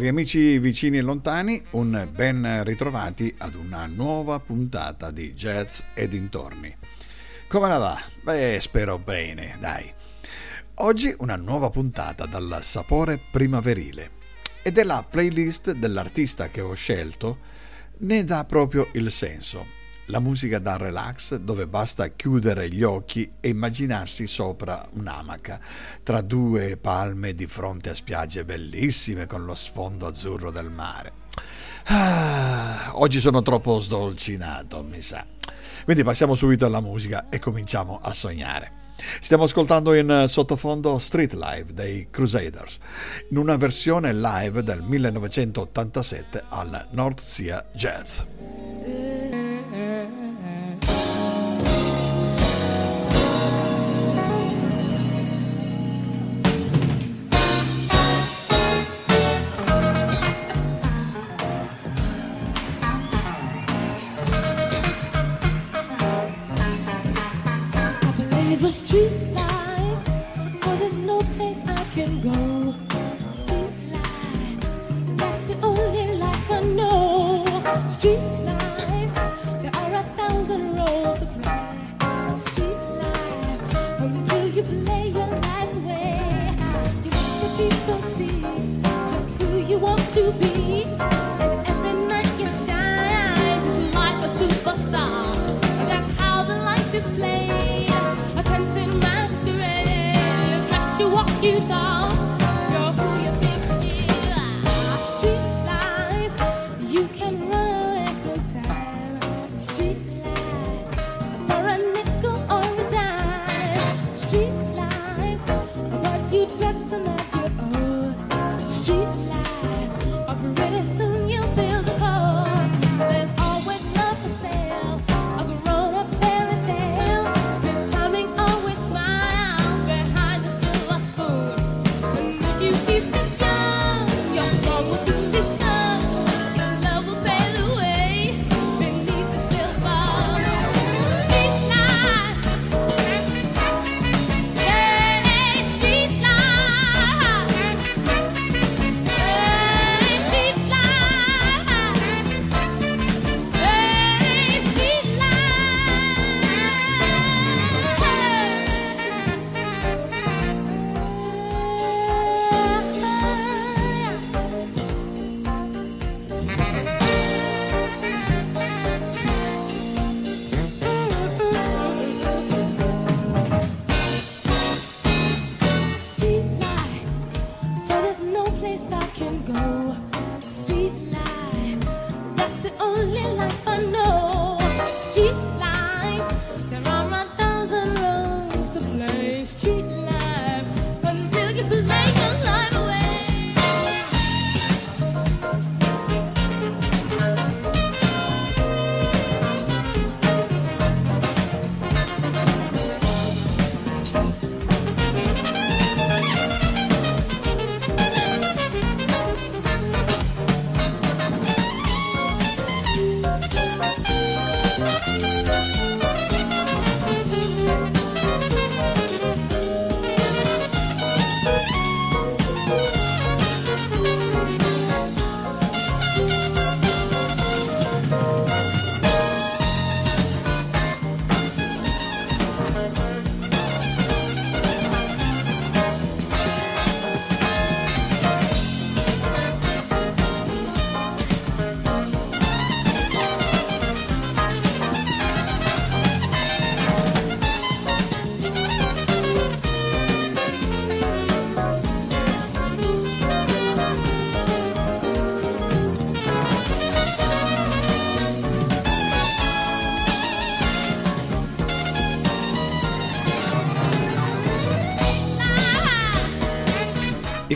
Cari amici vicini e lontani, un ben ritrovati ad una nuova puntata di Jazz e dintorni. Come la va? Beh, spero bene, dai. Oggi una nuova puntata dal sapore primaverile e della playlist dell'artista che ho scelto ne dà proprio il senso la musica da relax dove basta chiudere gli occhi e immaginarsi sopra un'amaca, tra due palme di fronte a spiagge bellissime con lo sfondo azzurro del mare. Ah, oggi sono troppo sdolcinato, mi sa. Quindi passiamo subito alla musica e cominciamo a sognare. Stiamo ascoltando in sottofondo Street Live dei Crusaders, in una versione live del 1987 al North Sea Jazz.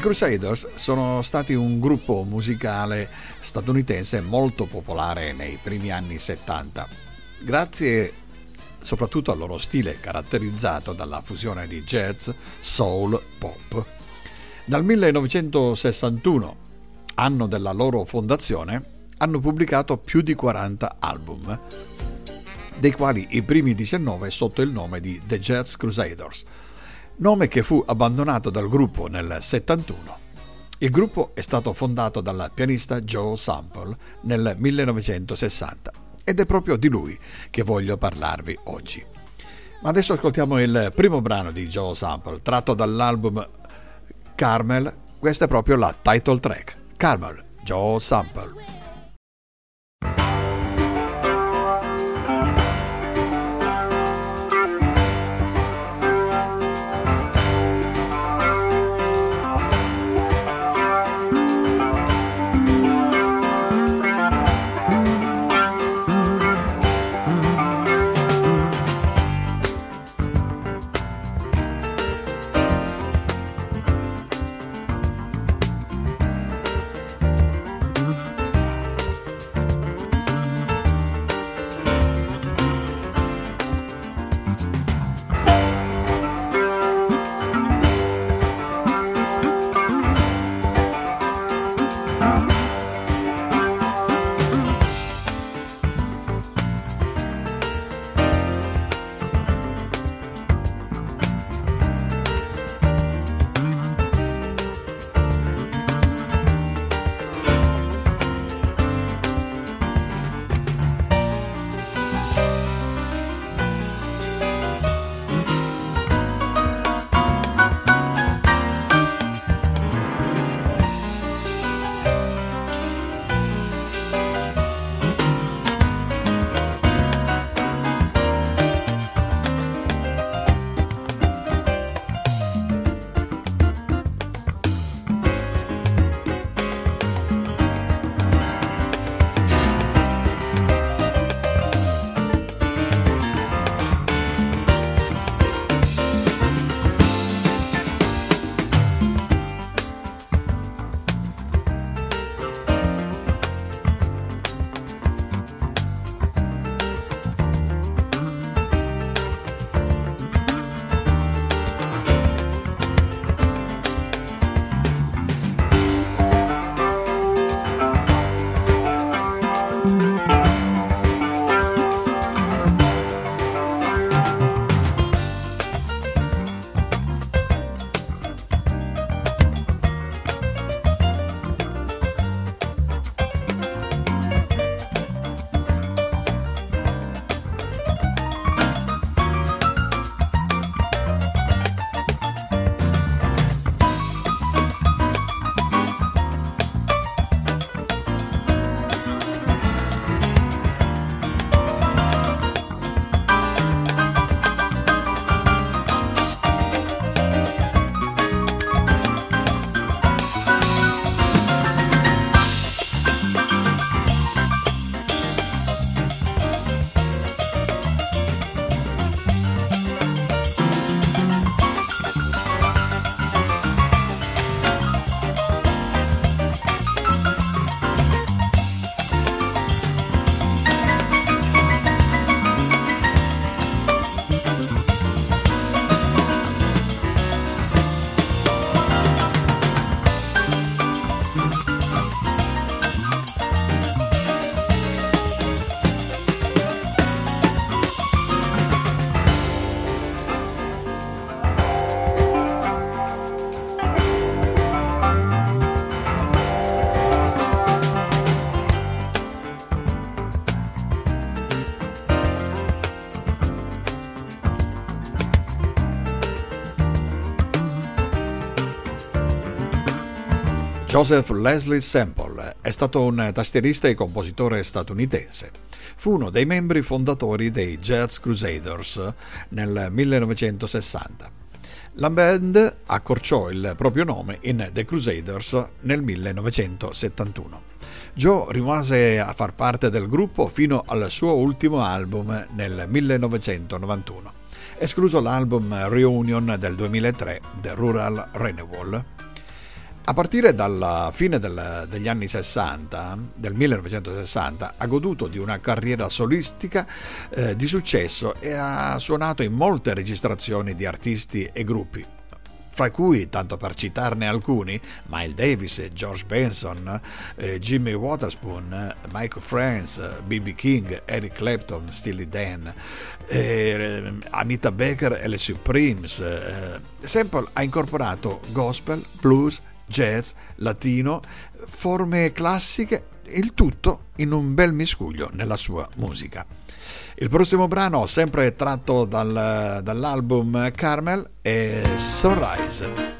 Crusaders sono stati un gruppo musicale statunitense molto popolare nei primi anni 70, grazie soprattutto al loro stile caratterizzato dalla fusione di jazz, soul, pop. Dal 1961, anno della loro fondazione, hanno pubblicato più di 40 album, dei quali i primi 19 sotto il nome di The Jazz Crusaders, nome che fu abbandonato dal gruppo nel 71. Il gruppo è stato fondato dal pianista Joe Sample nel 1960 ed è proprio di lui che voglio parlarvi oggi. Ma adesso ascoltiamo il primo brano di Joe Sample, tratto dall'album Carmel, questa è proprio la title track, Carmel, Joe Sample. Joseph Leslie Sample è stato un tastierista e compositore statunitense. Fu uno dei membri fondatori dei Jazz Crusaders nel 1960. La band accorciò il proprio nome in The Crusaders nel 1971. Joe rimase a far parte del gruppo fino al suo ultimo album nel 1991, escluso l'album Reunion del 2003, The Rural Renewal. A partire dalla fine del, degli anni 60, del 1960, ha goduto di una carriera solistica eh, di successo e ha suonato in molte registrazioni di artisti e gruppi fra cui, tanto per citarne alcuni, Miles Davis, George Benson, eh, Jimmy Waterspoon, Michael Franz, B.B. King, Eric Clapton, Steely Dan, eh, Anita Baker e le Supremes. Eh, Sample ha incorporato gospel, blues, jazz, latino, forme classiche, il tutto in un bel miscuglio nella sua musica. Il prossimo brano, sempre tratto dal, dall'album Carmel, è Sunrise.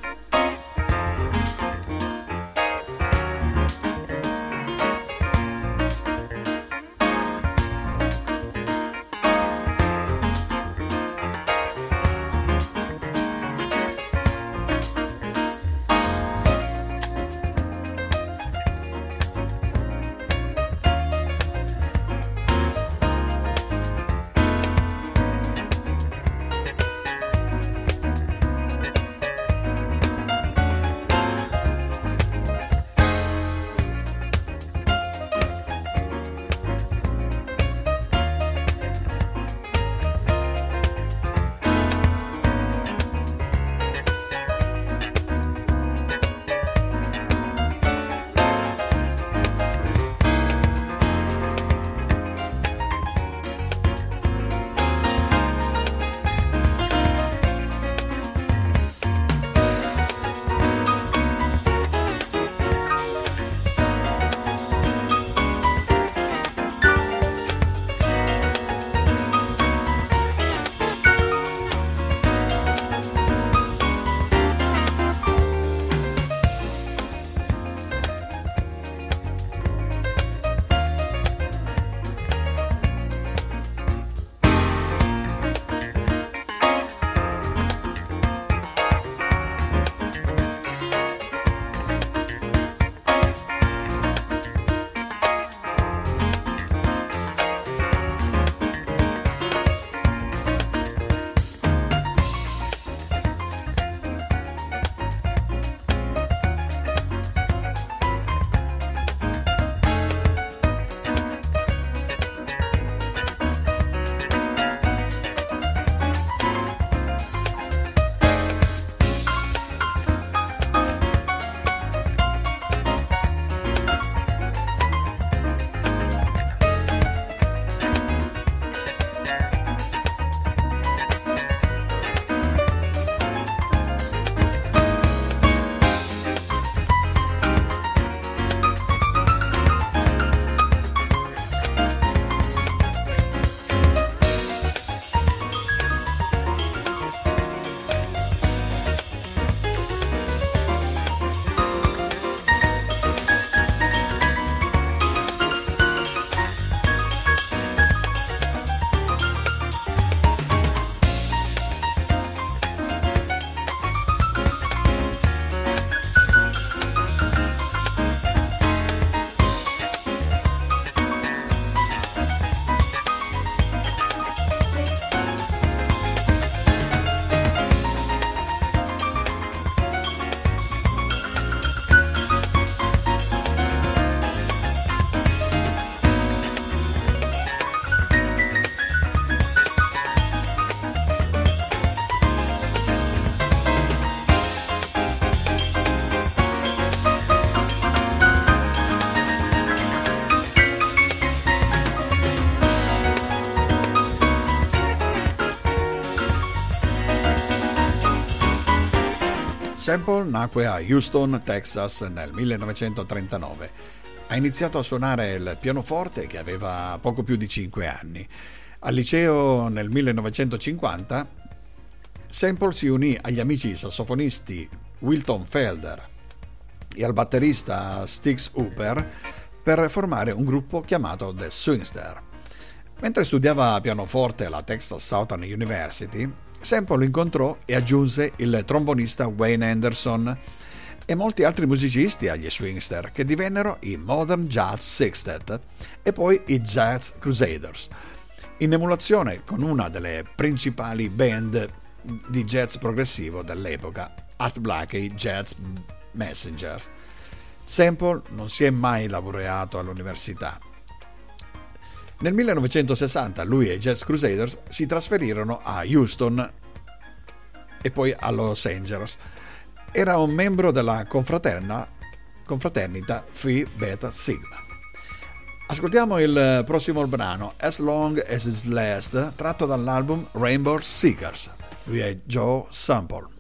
Sample nacque a Houston, Texas nel 1939. Ha iniziato a suonare il pianoforte che aveva poco più di 5 anni. Al liceo nel 1950 Sample si unì agli amici sassofonisti Wilton Felder e al batterista Styx Hooper per formare un gruppo chiamato The Swingster. Mentre studiava pianoforte alla Texas Southern University, Sample lo incontrò e aggiunse il trombonista Wayne Anderson e molti altri musicisti agli Swingster che divennero i Modern Jazz Sextet e poi i Jazz Crusaders, in emulazione con una delle principali band di jazz progressivo dell'epoca, Art Blakey Jazz Messengers. Sample non si è mai laureato all'università. Nel 1960 lui e i Jazz Crusaders si trasferirono a Houston e poi a Los Angeles. Era un membro della confraternita Phi Beta Sigma. Ascoltiamo il prossimo brano, As Long as It's Last, tratto dall'album Rainbow Seekers. Lui è Joe Sample.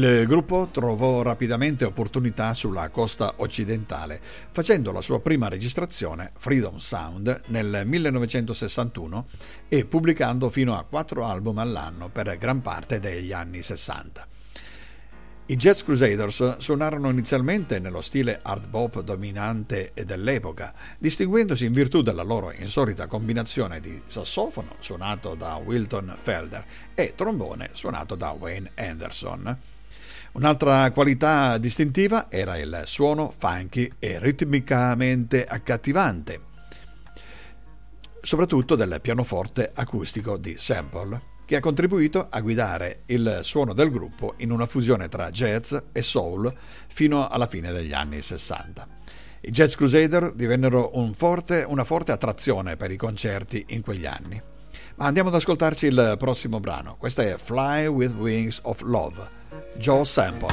Il gruppo trovò rapidamente opportunità sulla costa occidentale, facendo la sua prima registrazione, Freedom Sound, nel 1961 e pubblicando fino a quattro album all'anno per gran parte degli anni 60. I Jazz Crusaders suonarono inizialmente nello stile hard bop dominante dell'epoca, distinguendosi in virtù della loro insolita combinazione di sassofono suonato da Wilton Felder e trombone suonato da Wayne Anderson. Un'altra qualità distintiva era il suono funky e ritmicamente accattivante, soprattutto del pianoforte acustico di Sample, che ha contribuito a guidare il suono del gruppo in una fusione tra jazz e soul fino alla fine degli anni 60. I Jazz Crusader divennero un forte, una forte attrazione per i concerti in quegli anni. Ma andiamo ad ascoltarci il prossimo brano. Questo è Fly with Wings of Love, Joe Sample.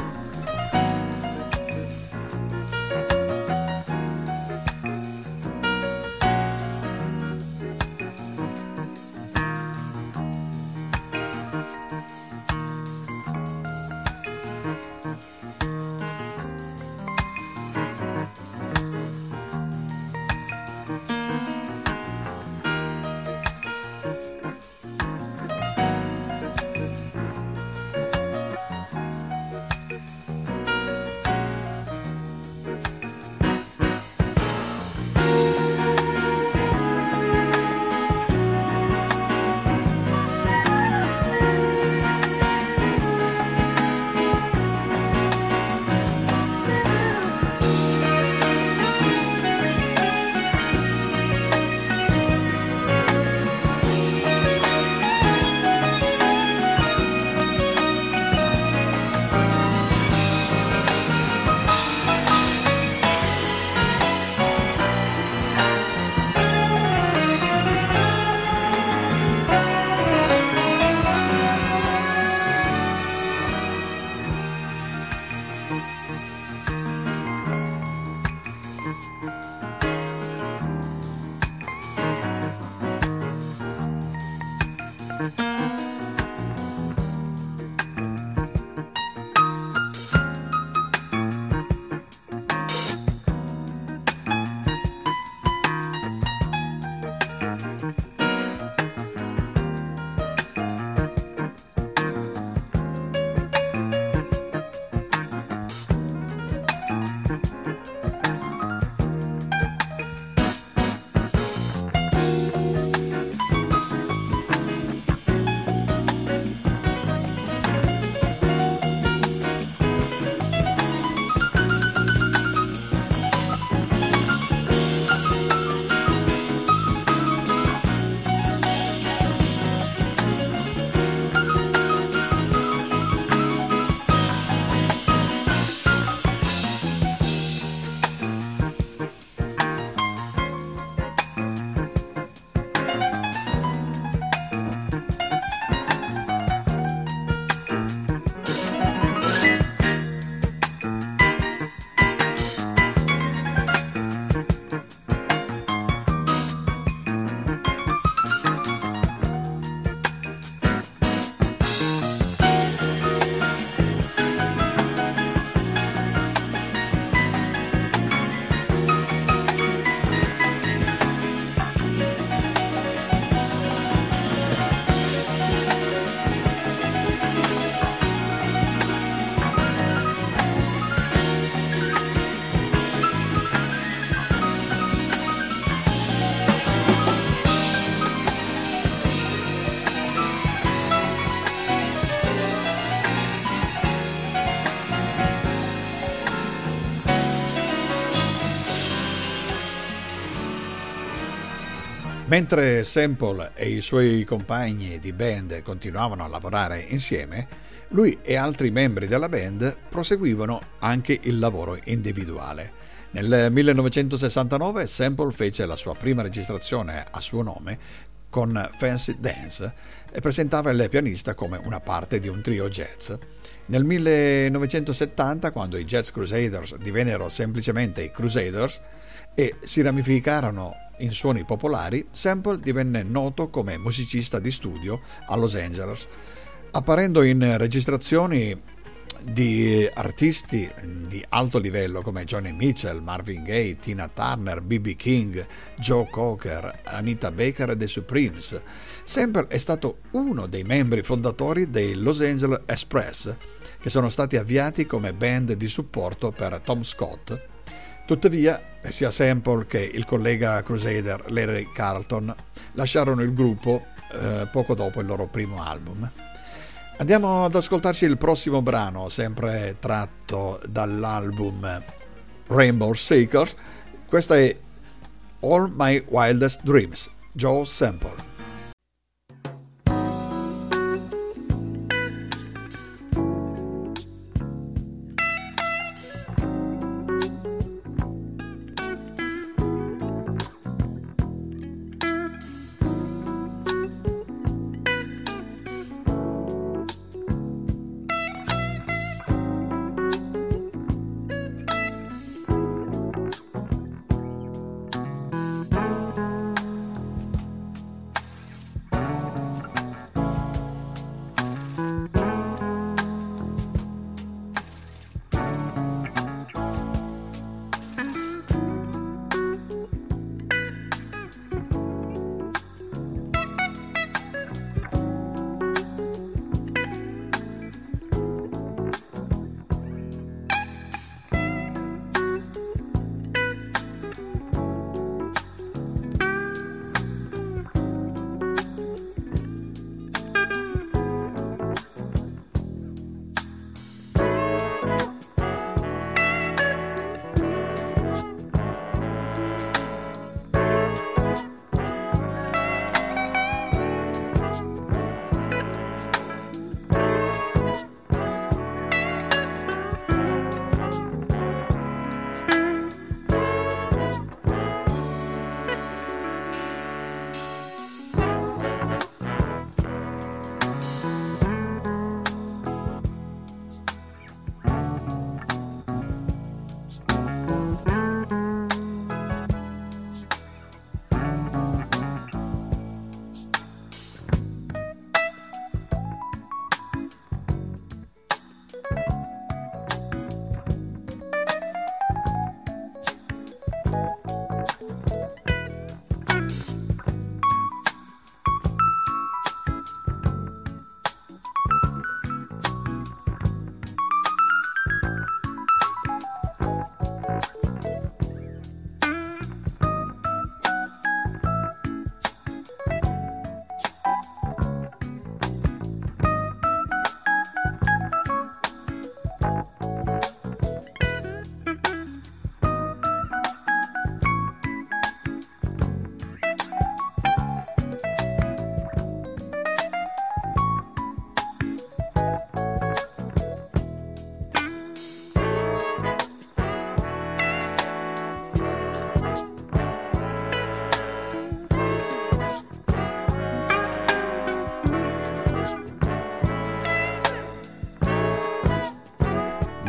Mentre Sample e i suoi compagni di band continuavano a lavorare insieme, lui e altri membri della band proseguivano anche il lavoro individuale. Nel 1969 Sample fece la sua prima registrazione a suo nome con Fancy Dance e presentava il pianista come una parte di un trio jazz. Nel 1970, quando i Jazz Crusaders divennero semplicemente i Crusaders e si ramificarono in suoni popolari, Sample divenne noto come musicista di studio a Los Angeles, apparendo in registrazioni di artisti di alto livello come Johnny Mitchell, Marvin Gaye, Tina Turner, B.B. King, Joe Cocker, Anita Baker e The Supremes. Sample è stato uno dei membri fondatori dei Los Angeles Express, che sono stati avviati come band di supporto per Tom Scott Tuttavia, sia Sample che il collega Crusader Larry Carlton lasciarono il gruppo eh, poco dopo il loro primo album. Andiamo ad ascoltarci il prossimo brano, sempre tratto dall'album Rainbow Seekers. Questo è All My Wildest Dreams, Joe Sample.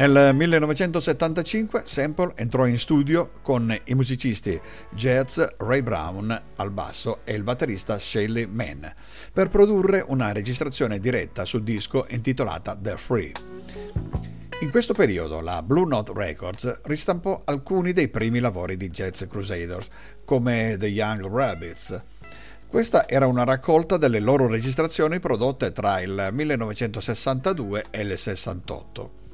Nel 1975 Sample entrò in studio con i musicisti jazz Ray Brown al basso e il batterista Shaley Mann per produrre una registrazione diretta sul disco intitolata The Free. In questo periodo la Blue Note Records ristampò alcuni dei primi lavori di Jazz Crusaders, come The Young Rabbits. Questa era una raccolta delle loro registrazioni prodotte tra il 1962 e il 68.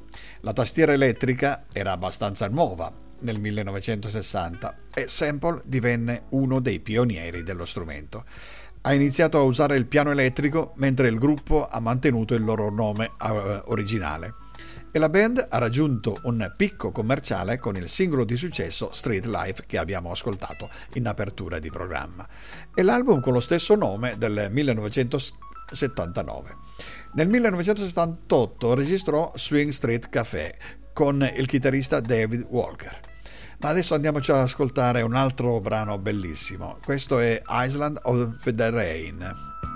La tastiera elettrica era abbastanza nuova nel 1960 e Sample divenne uno dei pionieri dello strumento. Ha iniziato a usare il piano elettrico mentre il gruppo ha mantenuto il loro nome uh, originale. e la band ha raggiunto un picco commerciale con il singolo di successo Street Life che abbiamo ascoltato in apertura di programma e l'album con lo stesso nome del 1979. Nel 1978 registrò Swing Street Café con il chitarrista David Walker. Ma adesso andiamoci ad ascoltare un altro brano bellissimo. Questo è Island of the Rain.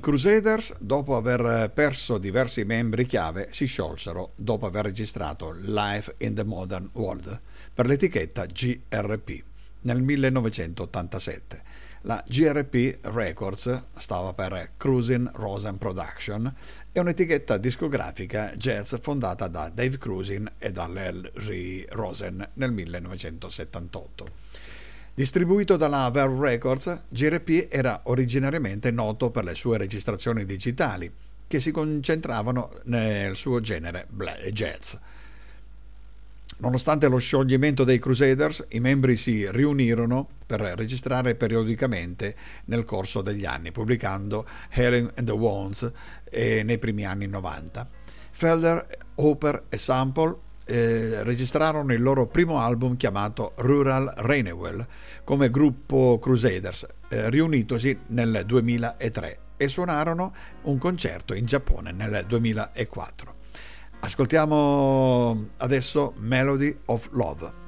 Crusaders, dopo aver perso diversi membri chiave, si sciolsero dopo aver registrato Life in the Modern World per l'etichetta GRP nel 1987. La GRP Records stava per Cruising Rosen Production, è un'etichetta discografica jazz fondata da Dave Cruising e da Larry Rosen nel 1978. Distribuito dalla Verve Records, GRP era originariamente noto per le sue registrazioni digitali, che si concentravano nel suo genere jazz. Nonostante lo scioglimento dei Crusaders, i membri si riunirono per registrare periodicamente nel corso degli anni, pubblicando Helen and the Wands nei primi anni 90. Felder, Hooper e Sample eh, registrarono il loro primo album chiamato Rural Renewal come gruppo Crusaders, eh, riunitosi nel 2003 e suonarono un concerto in Giappone nel 2004. Ascoltiamo adesso Melody of Love.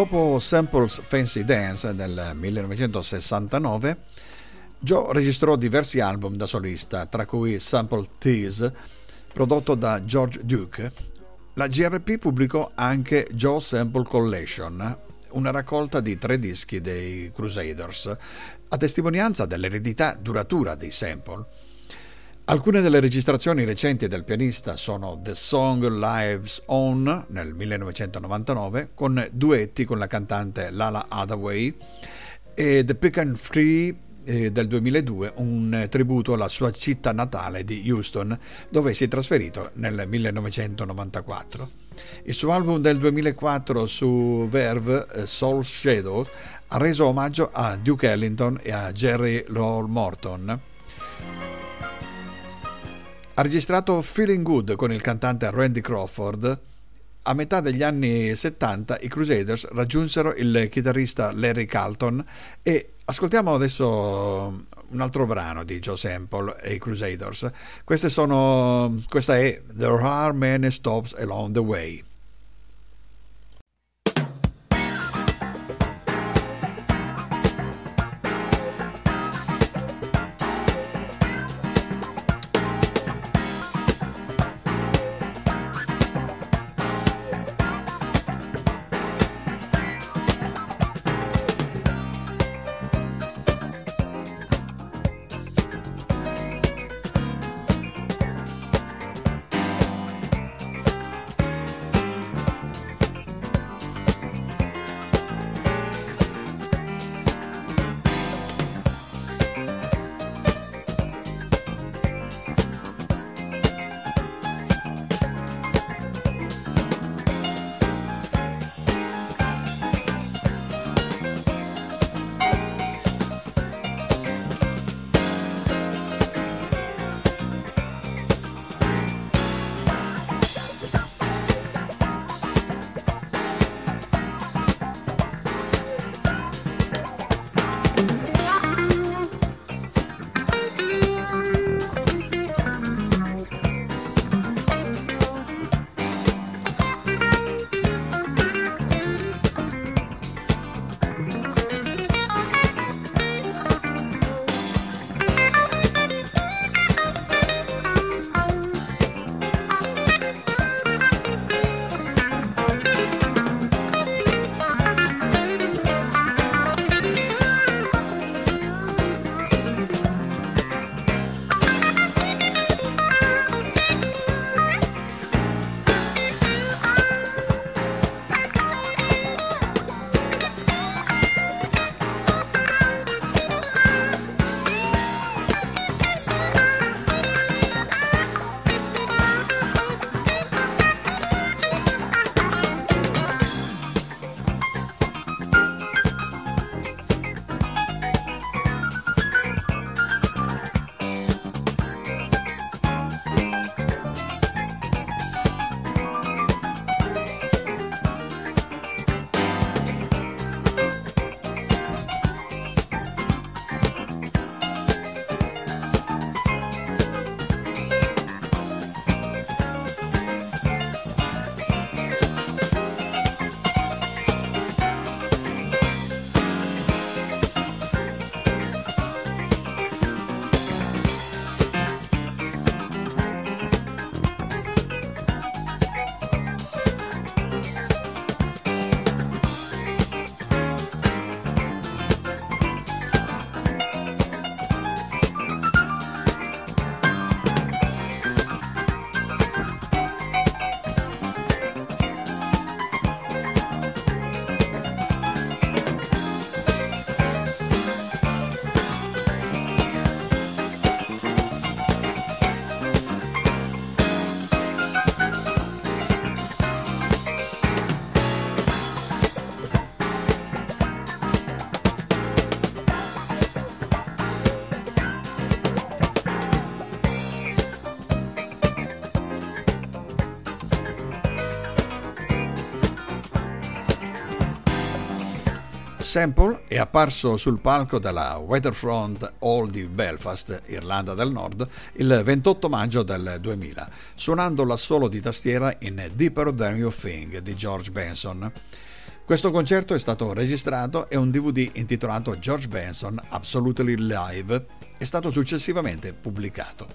Dopo Samples Fancy Dance del 1969, Joe registrò diversi album da solista, tra cui Sample Tease, prodotto da George Duke. La GRP pubblicò anche Joe Sample Collection, una raccolta di tre dischi dei Crusaders, a testimonianza dell'eredità duratura dei sample. Alcune delle registrazioni recenti del pianista sono The Song Lives On nel 1999 con duetti con la cantante Lala Hathaway e The Pick and Free eh, del 2002, un tributo alla sua città natale di Houston, dove si è trasferito nel 1994. Il suo album del 2004 su Verve, eh, Soul Shadow, ha reso omaggio a Duke Ellington e a Jerry Lowell Morton ha registrato Feeling Good con il cantante Randy Crawford. A metà degli anni 70 i Crusaders raggiunsero il chitarrista Larry Carlton e ascoltiamo adesso un altro brano di Joe Sample e i Crusaders. Sono, questa è There Are Many Stops Along the Way. Sample è apparso sul palco della Waterfront Hall di Belfast, Irlanda del Nord, il 28 maggio del 2000, suonando l'assolo di tastiera in Deeper Than You Think di George Benson. Questo concerto è stato registrato e un DVD intitolato George Benson Absolutely Live è stato successivamente pubblicato.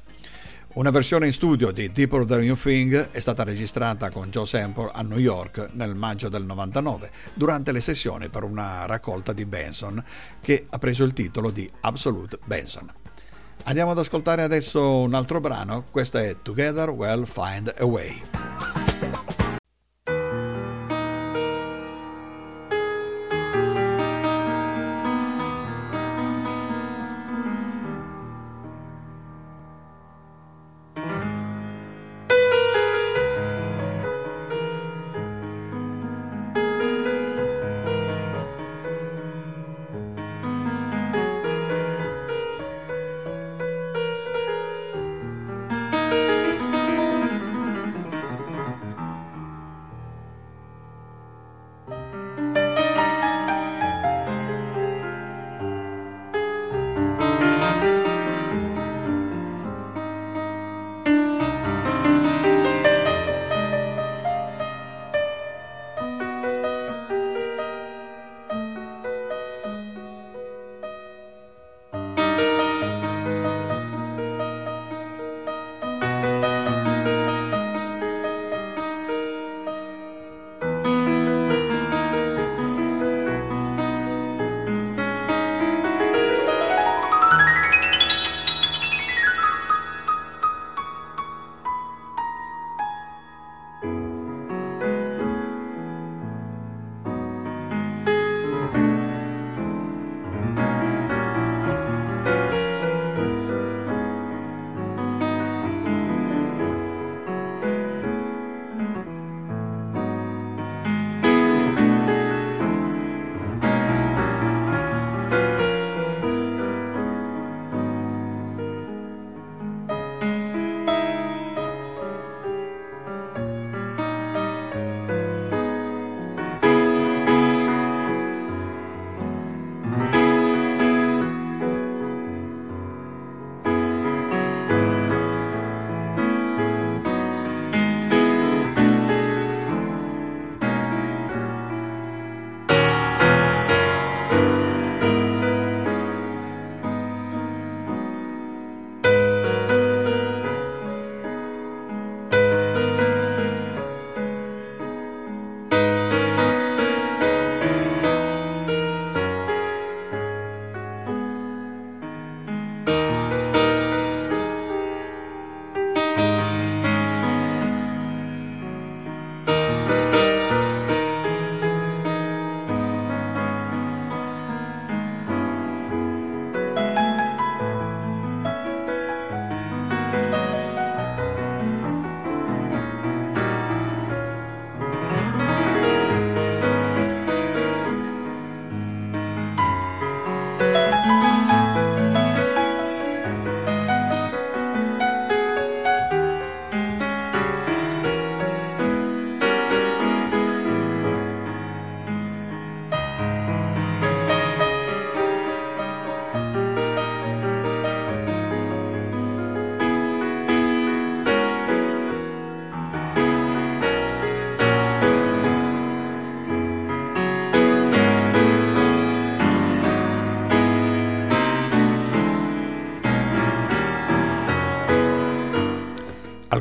Una versione in studio di Deeper Than You Think è stata registrata con Joe Sample a New York nel maggio del 99 durante le sessioni per una raccolta di Benson che ha preso il titolo di Absolute Benson. Andiamo ad ascoltare adesso un altro brano, questa è Together We'll Find a Way.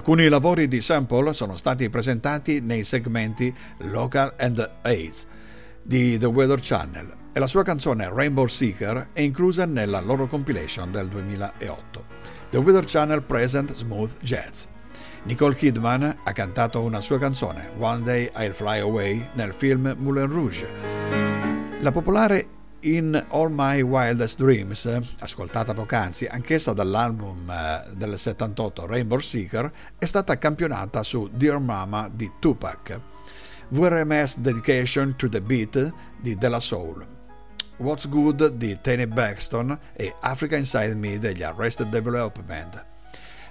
Alcuni lavori di Sample sono stati presentati nei segmenti Local and AIDS di The Weather Channel e la sua canzone Rainbow Seeker è inclusa nella loro compilation del 2008. The Weather Channel Present Smooth Jazz. Nicole Kidman ha cantato una sua canzone, One Day I'll Fly Away, nel film Moulin Rouge. La popolare in All My Wildest Dreams, ascoltata poc'anzi, anch'essa dall'album eh, del 78 Rainbow Seeker, è stata campionata su Dear Mama di Tupac, VRMS Dedication to the Beat di Della Soul, What's Good di Tony Baxton e Africa Inside Me degli Arrested Development.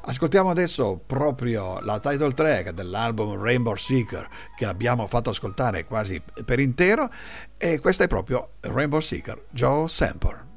Ascoltiamo adesso proprio la title track dell'album Rainbow Seeker che abbiamo fatto ascoltare quasi per intero e questa è proprio Rainbow Seeker, Joe Sample.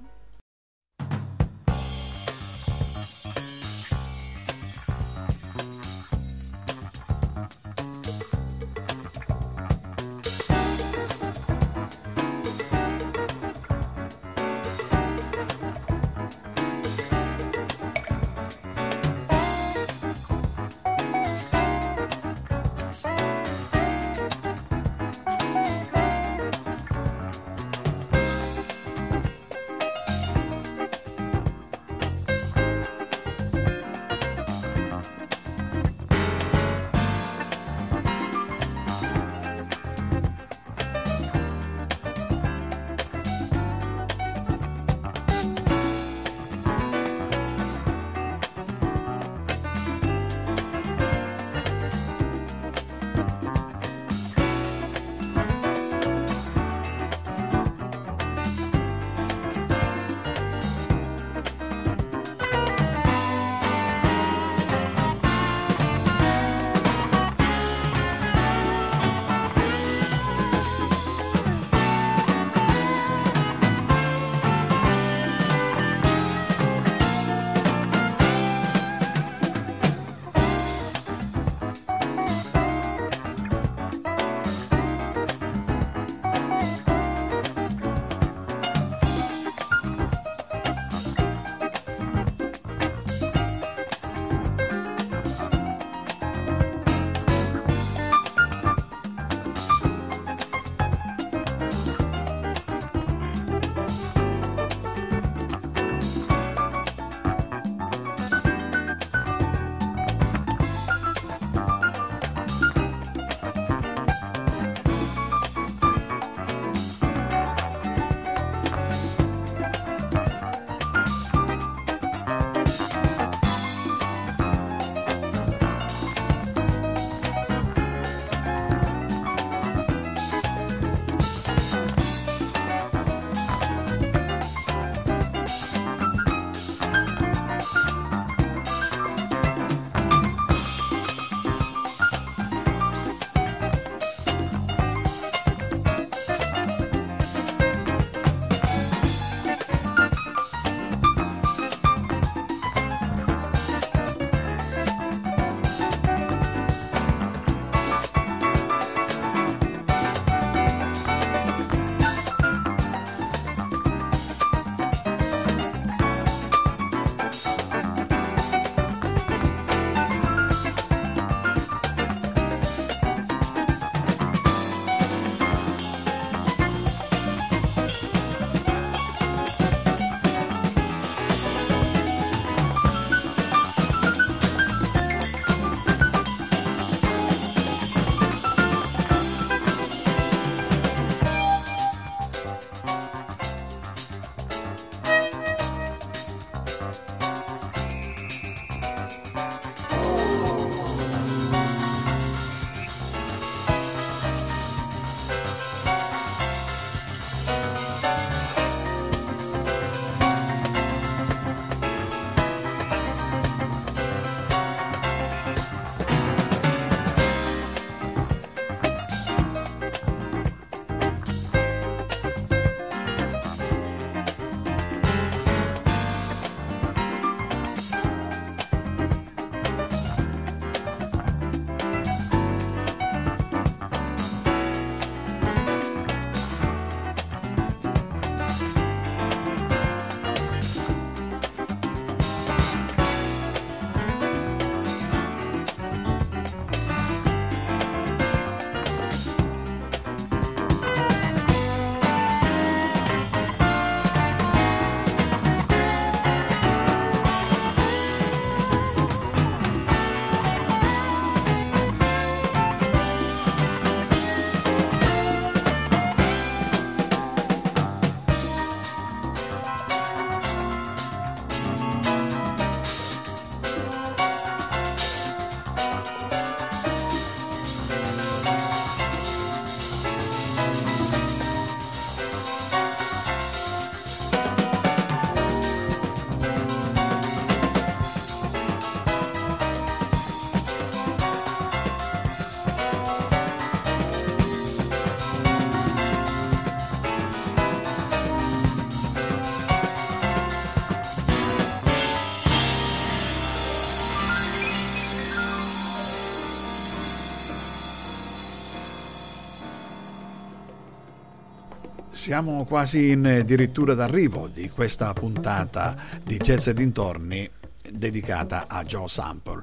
Siamo quasi in dirittura d'arrivo di questa puntata di Jazz e dintorni dedicata a Joe Sample.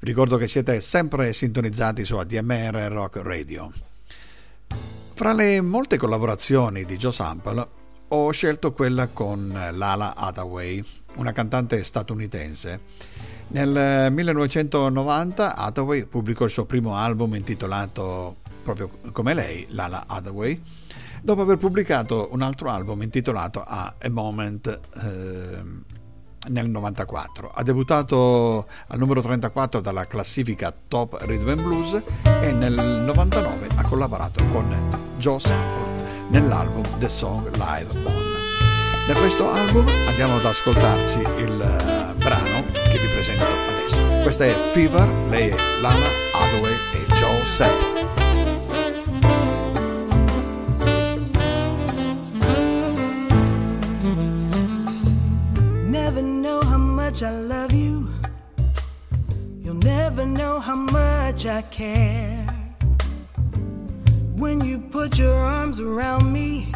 Ricordo che siete sempre sintonizzati su ADMR Rock Radio. Fra le molte collaborazioni di Joe Sample ho scelto quella con Lala Hathaway, una cantante statunitense. Nel 1990 Hathaway pubblicò il suo primo album intitolato proprio come lei, Lala Hathaway, dopo aver pubblicato un altro album intitolato A, Moment eh, nel 94. Ha debuttato al numero 34 dalla classifica Top Rhythm and Blues e nel 99 ha collaborato con Joe Sample nell'album The Song Live On. Da questo album andiamo ad ascoltarci il uh, brano che vi presento adesso. Questa è Fever, lei è Lana Hathaway e Joe Sample. Much I love you. You'll never know how much I care. When you put your arms around me,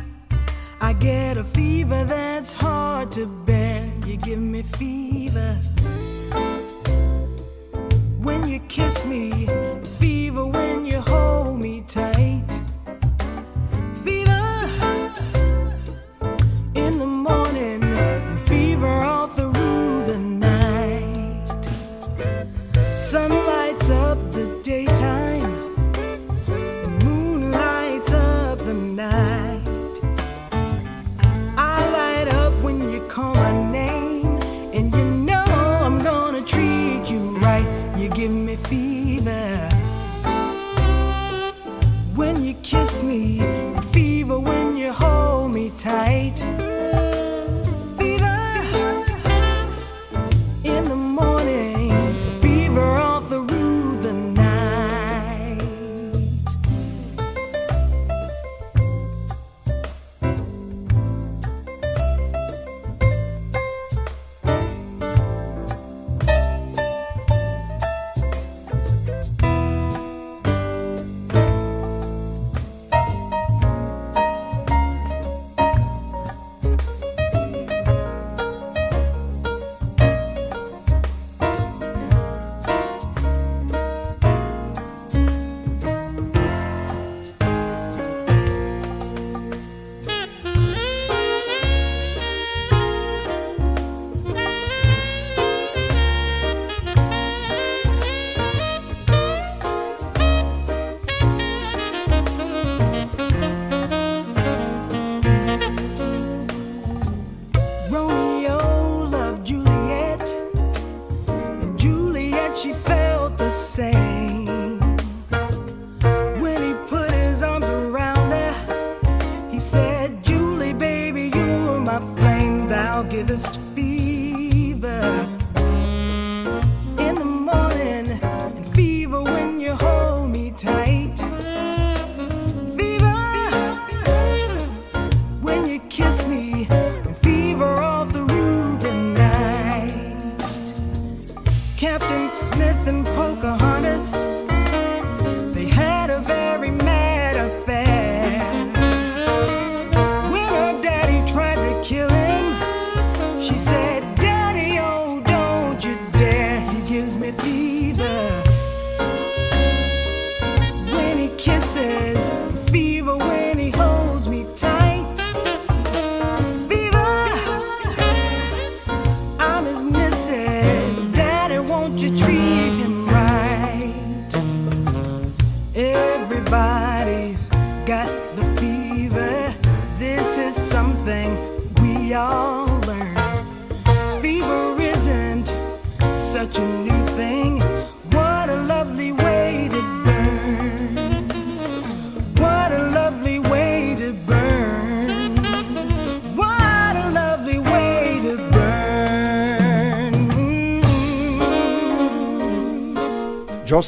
I get a fever that's hard to bear. You give me fever. When you kiss me, fever when you hold me tight.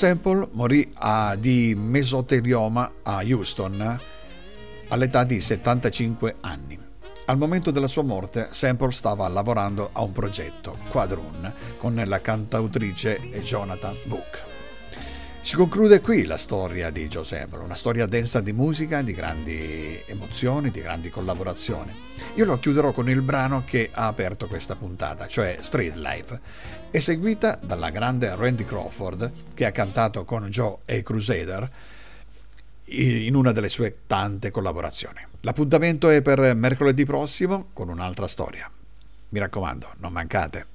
Joe Sample morì a, di mesotelioma a Houston all'età di 75 anni. Al momento della sua morte, Sample stava lavorando a un progetto, Quadroon, con la cantautrice Jonathan Book. Si conclude qui la storia di Giuseppe, una storia densa di musica, di grandi emozioni, di grandi collaborazioni. Io lo chiuderò con il brano che ha aperto questa puntata, cioè Street Life, eseguita dalla grande Randy Crawford che ha cantato con Joe e Crusader in una delle sue tante collaborazioni. L'appuntamento è per mercoledì prossimo con un'altra storia. Mi raccomando, non mancate.